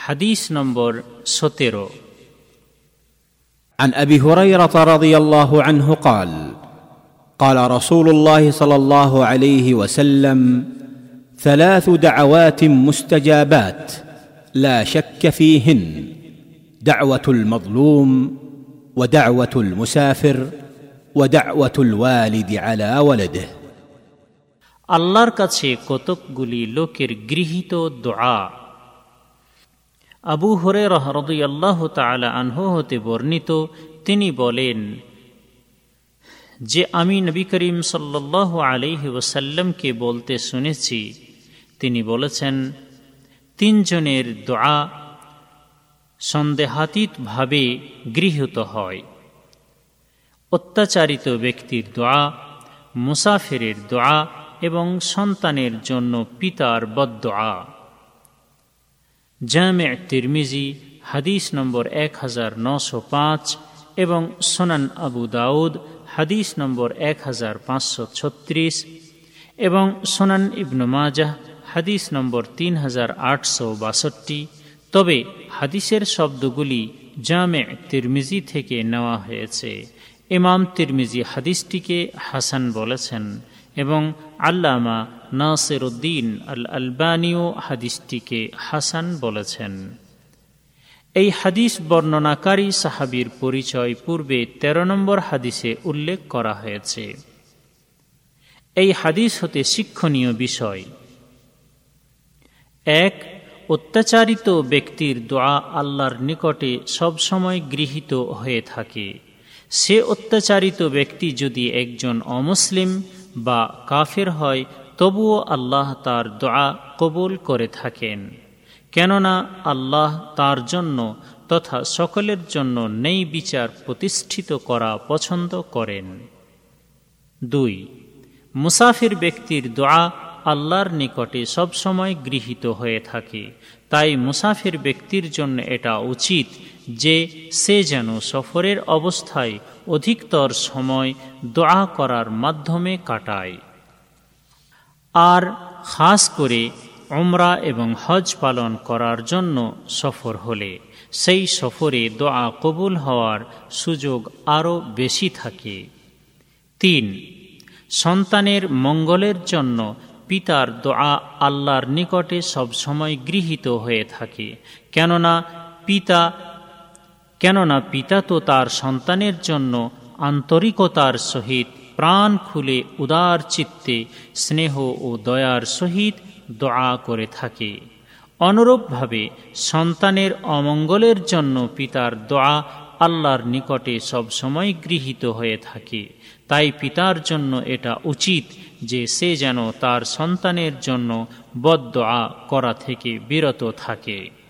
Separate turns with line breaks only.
হাদিস নম্বর সতেরো
عن ابي هريره رضي الله عنه قال قال رسول الله صلى الله عليه وسلم ثلاث دعوات مستجابات لا شك فيهن دعوه المظلوم ودعوه المسافر ودعوه الوالد على ولده
আল্লাহর কাছে কতকগুলি লোকের গৃহীত দোয়া আবু হরে রহরদুই আল্লাহ তালা আনহু হতে বর্ণিত, তিনি বলেন, যে আমি নবী করিম সাল্লাহ আলহি ওসাল্লামকে বলতে শুনেছি, তিনি বলেছেন, তিনজনের দোয়া সন্দেহাতীতভাবে গৃহীত হয়। অত্যাচারিত ব্যক্তির দোয়া, মুসাফিরের দোয়া এবং সন্তানের জন্য পিতার বদোয়া জামে তিরমিজি হাদিস নম্বর এক হাজার নশো পাঁচ এবং সোনান আবু দাউদ হাদিস নম্বর এক হাজার পাঁচশো ছত্রিশ এবং সোনান ইবনু মাজাহ হাদিস নম্বর তিন হাজার আটশো বাষট্টি তবে হাদিসের শব্দগুলি জামে তিরমিজি থেকে নেওয়া হয়েছে। ইমাম তিরমিজি হাদিসটিকে হাসান বলেছেন। এবং আল্লামা নাসির উদ্দিন আল আলবানীয় হাদিসটিকে হাসান বলেছেন। এই হাদিস বর্ণনাকারী সাহাবির পরিচয় পূর্বে ১৩ নম্বর হাদিসে উল্লেখ করা হয়েছে। এই হাদিস হতে শিক্ষণীয় বিষয়। এক, অত্যাচারিত ব্যক্তির দোয়া আল্লাহর নিকটে সবসময় গৃহীত হয়ে থাকে। সে অত্যাচারিত ব্যক্তি যদি একজন অমুসলিম বা কাফের হয়, তবুও আল্লাহ তার দোয়া কবুল করে থাকেন। কেননা আল্লাহ তার জন্য তথা সকলের জন্য নেই বিচার প্রতিষ্ঠিত করা পছন্দ করেন। দুই, মুসাফির ব্যক্তির দোয়া আল্লাহর নিকটে সবসময় গৃহীত হয়ে থাকে। তাই মুসাফির ব্যক্তির জন্য এটা উচিত যে সে যেন সফরের অবস্থায় অধিকতর সময় দোয়া করার মাধ্যমে কাটায়। আর খাস করে ওমরা এবং হজ পালন করার জন্য সফর হলে সেই সফরে দোয়া কবুল হওয়ার সুযোগ আরও বেশি থাকে। তিন, সন্তানের মঙ্গলের জন্য পিতার দোয়া আল্লাহর নিকটে সবসময় গৃহীত হয়ে থাকে। কেননা পিতা কেননা পিতা তো তার সন্তানের জন্য আন্তরিকতার সহিত প্রাণ খুলে উদার চিত্তে স্নেহ ও দয়ার সহিত দোয়া করে থাকে। অনুরূপভাবে সন্তানের অমঙ্গলের জন্য পিতার দোয়া আল্লাহর নিকটে সব সময় গৃহীত হয়ে থাকে। তাই পিতার জন্য এটা উচিত যে সে যেন তার সন্তানের জন্য বদ করা থেকে বিরত থাকে।